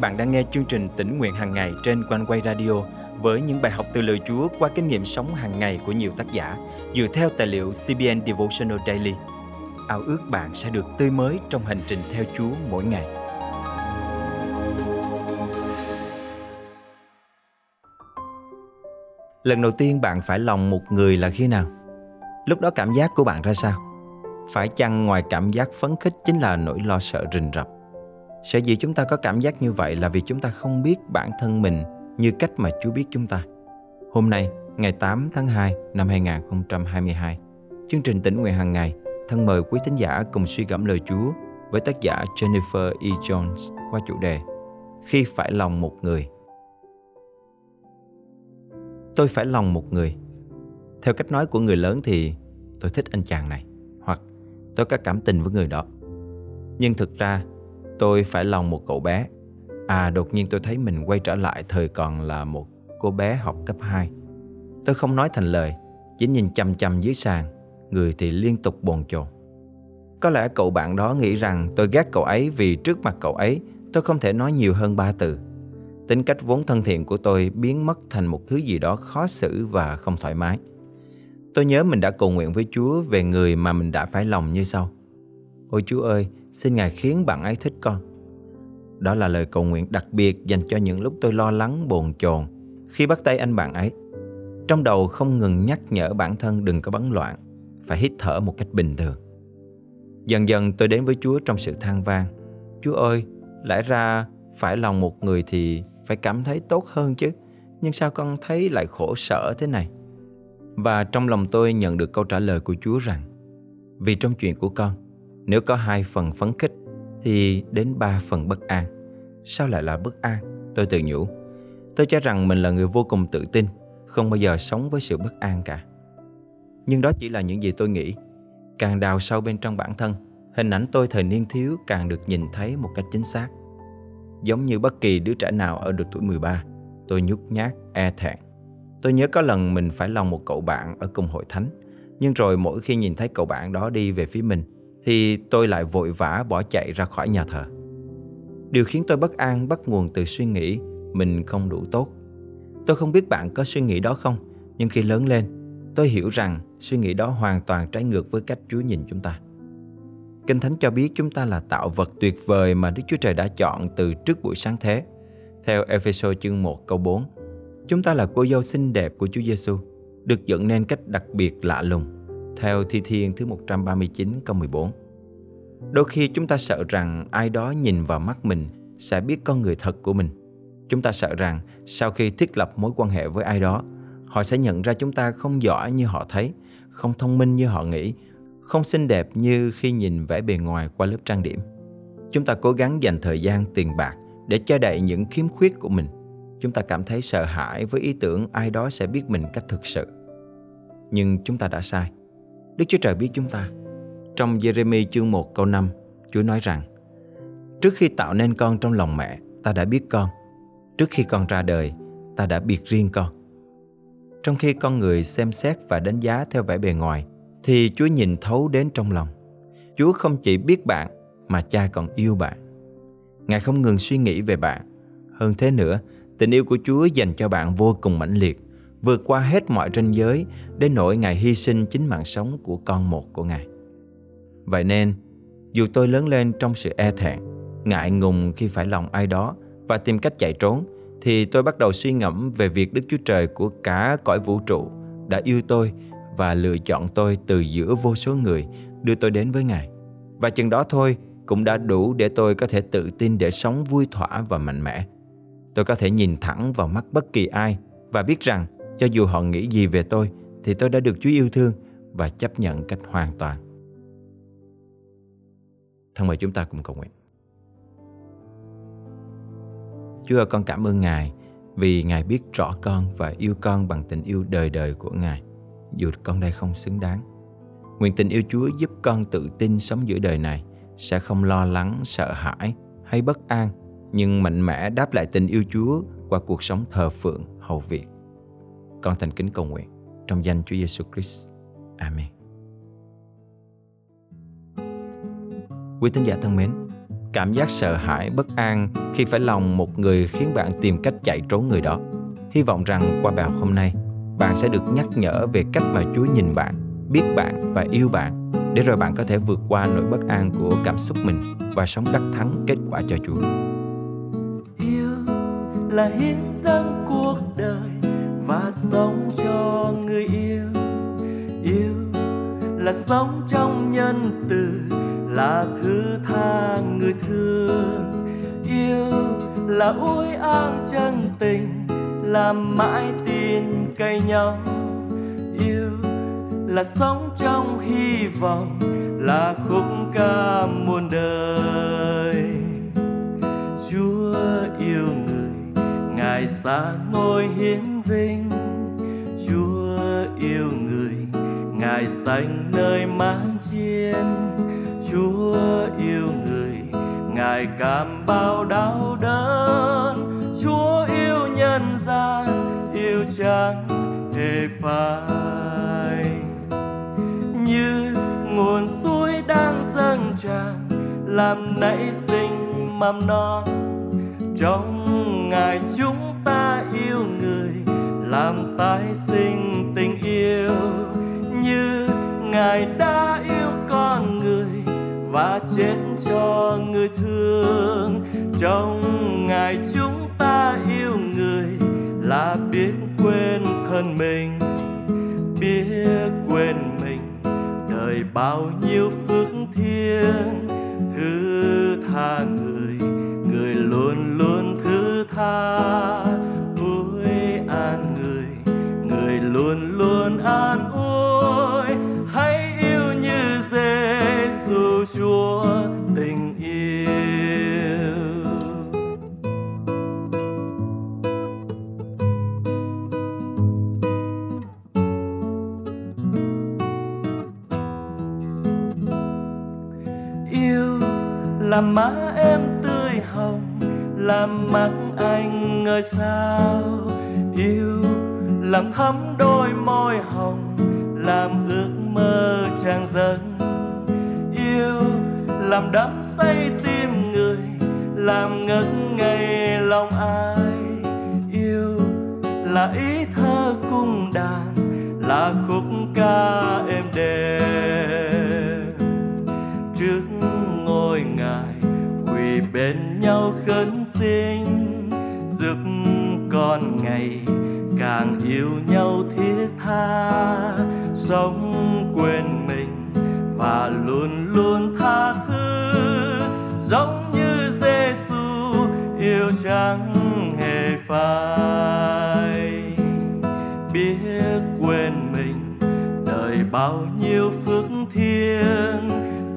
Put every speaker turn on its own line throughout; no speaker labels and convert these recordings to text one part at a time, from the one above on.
bạn đang nghe chương trình tỉnh nguyện hàng ngày trên quanh quay radio với những bài học từ lời Chúa qua kinh nghiệm sống hàng ngày của nhiều tác giả dựa theo tài liệu CBN Devotional Daily. Ao ước bạn sẽ được tươi mới trong hành trình theo Chúa mỗi ngày. Lần đầu tiên bạn phải lòng một người là khi nào? Lúc đó cảm giác của bạn ra sao? Phải chăng ngoài cảm giác phấn khích chính là nỗi lo sợ rình rập? Sở dĩ chúng ta có cảm giác như vậy là vì chúng ta không biết bản thân mình như cách mà Chúa biết chúng ta. Hôm nay, ngày 8 tháng 2 năm 2022, chương trình tỉnh nguyện hàng ngày thân mời quý tín giả cùng suy gẫm lời Chúa với tác giả Jennifer E. Jones qua chủ đề Khi phải lòng một người. Tôi phải lòng một người. Theo cách nói của người lớn thì tôi thích anh chàng này hoặc tôi có cảm tình với người đó. Nhưng thực ra Tôi phải lòng một cậu bé. À đột nhiên tôi thấy mình quay trở lại thời còn là một cô bé học cấp 2. Tôi không nói thành lời, chỉ nhìn chăm chăm dưới sàn, người thì liên tục bồn chồn. Có lẽ cậu bạn đó nghĩ rằng tôi ghét cậu ấy vì trước mặt cậu ấy tôi không thể nói nhiều hơn ba từ. Tính cách vốn thân thiện của tôi biến mất thành một thứ gì đó khó xử và không thoải mái. Tôi nhớ mình đã cầu nguyện với Chúa về người mà mình đã phải lòng như sau. Ôi Chúa ơi, xin Ngài khiến bạn ấy thích con. Đó là lời cầu nguyện đặc biệt dành cho những lúc tôi lo lắng bồn chồn khi bắt tay anh bạn ấy. Trong đầu không ngừng nhắc nhở bản thân đừng có bắn loạn, phải hít thở một cách bình thường. Dần dần tôi đến với Chúa trong sự than vang. Chúa ơi, lẽ ra phải lòng một người thì phải cảm thấy tốt hơn chứ. Nhưng sao con thấy lại khổ sở thế này? Và trong lòng tôi nhận được câu trả lời của Chúa rằng Vì trong chuyện của con nếu có hai phần phấn khích thì đến ba phần bất an. Sao lại là bất an? Tôi tự nhủ. Tôi cho rằng mình là người vô cùng tự tin, không bao giờ sống với sự bất an cả. Nhưng đó chỉ là những gì tôi nghĩ. Càng đào sâu bên trong bản thân, hình ảnh tôi thời niên thiếu càng được nhìn thấy một cách chính xác. Giống như bất kỳ đứa trẻ nào ở độ tuổi 13, tôi nhút nhát, e thẹn. Tôi nhớ có lần mình phải lòng một cậu bạn ở cùng hội thánh, nhưng rồi mỗi khi nhìn thấy cậu bạn đó đi về phía mình, thì tôi lại vội vã bỏ chạy ra khỏi nhà thờ. Điều khiến tôi bất an bắt nguồn từ suy nghĩ mình không đủ tốt. Tôi không biết bạn có suy nghĩ đó không, nhưng khi lớn lên, tôi hiểu rằng suy nghĩ đó hoàn toàn trái ngược với cách Chúa nhìn chúng ta. Kinh Thánh cho biết chúng ta là tạo vật tuyệt vời mà Đức Chúa Trời đã chọn từ trước buổi sáng thế. Theo Ephesos chương 1 câu 4, chúng ta là cô dâu xinh đẹp của Chúa Giêsu, được dựng nên cách đặc biệt lạ lùng theo Thi Thiên thứ 139 câu 14. Đôi khi chúng ta sợ rằng ai đó nhìn vào mắt mình sẽ biết con người thật của mình. Chúng ta sợ rằng sau khi thiết lập mối quan hệ với ai đó, họ sẽ nhận ra chúng ta không giỏi như họ thấy, không thông minh như họ nghĩ, không xinh đẹp như khi nhìn vẻ bề ngoài qua lớp trang điểm. Chúng ta cố gắng dành thời gian, tiền bạc để che đậy những khiếm khuyết của mình. Chúng ta cảm thấy sợ hãi với ý tưởng ai đó sẽ biết mình cách thực sự. Nhưng chúng ta đã sai. Đức Chúa Trời biết chúng ta. Trong Jeremy chương 1 câu 5, Chúa nói rằng Trước khi tạo nên con trong lòng mẹ, ta đã biết con. Trước khi con ra đời, ta đã biệt riêng con. Trong khi con người xem xét và đánh giá theo vẻ bề ngoài, thì Chúa nhìn thấu đến trong lòng. Chúa không chỉ biết bạn, mà cha còn yêu bạn. Ngài không ngừng suy nghĩ về bạn. Hơn thế nữa, tình yêu của Chúa dành cho bạn vô cùng mãnh liệt vượt qua hết mọi ranh giới đến nỗi Ngài hy sinh chính mạng sống của con một của Ngài. Vậy nên, dù tôi lớn lên trong sự e thẹn, ngại ngùng khi phải lòng ai đó và tìm cách chạy trốn, thì tôi bắt đầu suy ngẫm về việc Đức Chúa Trời của cả cõi vũ trụ đã yêu tôi và lựa chọn tôi từ giữa vô số người đưa tôi đến với Ngài. Và chừng đó thôi cũng đã đủ để tôi có thể tự tin để sống vui thỏa và mạnh mẽ. Tôi có thể nhìn thẳng vào mắt bất kỳ ai và biết rằng cho dù họ nghĩ gì về tôi thì tôi đã được Chúa yêu thương và chấp nhận cách hoàn toàn. Thân mời chúng ta cùng cầu nguyện. Chúa ơi con cảm ơn Ngài vì Ngài biết rõ con và yêu con bằng tình yêu đời đời của Ngài, dù con đây không xứng đáng. Nguyện tình yêu Chúa giúp con tự tin sống giữa đời này, sẽ không lo lắng, sợ hãi hay bất an, nhưng mạnh mẽ đáp lại tình yêu Chúa qua cuộc sống thờ phượng, hầu việc. Con thành kính cầu nguyện trong danh Chúa Giêsu Christ. Amen. Quý tín giả thân mến, cảm giác sợ hãi bất an khi phải lòng một người khiến bạn tìm cách chạy trốn người đó hy vọng rằng qua bài học hôm nay bạn sẽ được nhắc nhở về cách mà chúa nhìn bạn biết bạn và yêu bạn để rồi bạn có thể vượt qua nỗi bất an của cảm xúc mình và sống đắc thắng kết quả cho chúa
yêu là hiến dâng của sống cho người yêu. Yêu là sống trong nhân từ, là thứ tha người thương. Yêu là ôi an chân tình, là mãi tin cậy nhau. Yêu là sống trong hy vọng, là khúc ca muôn đời. Chúa yêu người, ngài xa ngôi hiến vinh. Ngài xanh nơi mang chiên. Chúa yêu người, ngài cảm bao đau đớn. Chúa yêu nhân gian, yêu chẳng hề phai. Như nguồn suối đang dâng tràn, làm nảy sinh mầm non. Trong ngài chúng ta yêu người, làm tái sinh tình yêu ngài đã yêu con người và chết cho người thương. Trong ngài chúng ta yêu người là biết quên thân mình, biết quên mình. Đời bao nhiêu phước thiêng, thứ tha người người luôn luôn thứ tha. Ôi an người người luôn luôn an Chúa tình yêu. Yêu làm má em tươi hồng làm mắt anh ngời sao. Yêu làm thắm đôi môi hồng, làm ước mơ tràn dâng yêu, làm đắm say tim người, làm ngất ngây lòng ai. Yêu là ý thơ cung đàn, là khúc ca êm đềm. Trước ngôi ngài, quỳ bên nhau khấn xin, giúp con ngày càng yêu nhau thiết tha, sống quên mình và luôn luôn tha thứ, giống như Giêsu yêu chẳng hề phai. Biết quên mình đời bao nhiêu phước thiên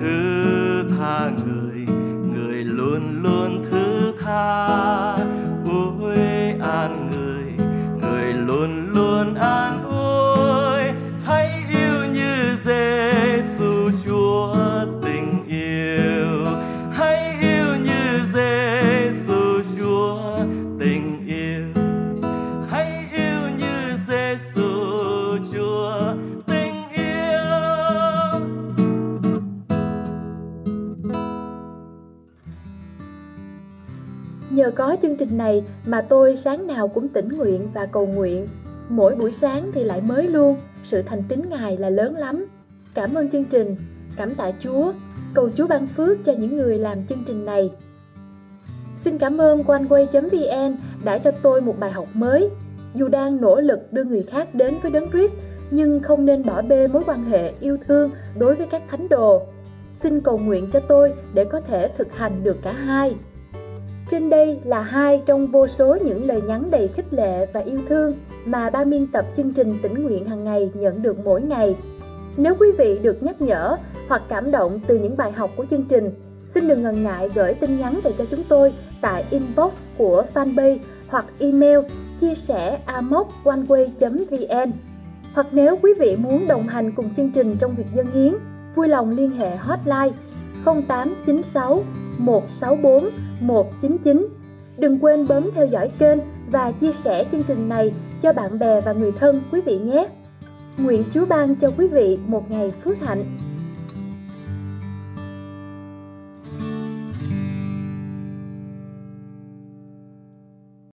thứ tha người người luôn luôn thứ tha.
Có chương trình này mà tôi sáng nào cũng tỉnh nguyện và cầu nguyện. Mỗi buổi sáng thì lại mới luôn, sự thành tín Ngài là lớn lắm. Cảm ơn chương trình, cảm tạ Chúa, cầu Chúa ban phước cho những người làm chương trình này. Xin cảm ơn oneway.vn đã cho tôi một bài học mới. Dù đang nỗ lực đưa người khác đến với Đấng Christ, nhưng không nên bỏ bê mối quan hệ yêu thương đối với các thánh đồ. Xin cầu nguyện cho tôi để có thể thực hành được cả hai. Trên đây là hai trong vô số những lời nhắn đầy khích lệ và yêu thương mà ban biên tập chương trình tỉnh nguyện hàng ngày nhận được mỗi ngày. Nếu quý vị được nhắc nhở hoặc cảm động từ những bài học của chương trình, xin đừng ngần ngại gửi tin nhắn về cho chúng tôi tại inbox của fanpage hoặc email chia sẻ amoconeway.vn hoặc nếu quý vị muốn đồng hành cùng chương trình trong việc dân hiến, vui lòng liên hệ hotline 0896 164 199. Đừng quên bấm theo dõi kênh và chia sẻ chương trình này cho bạn bè và người thân quý vị nhé. Nguyện Chúa ban cho quý vị một ngày phước hạnh.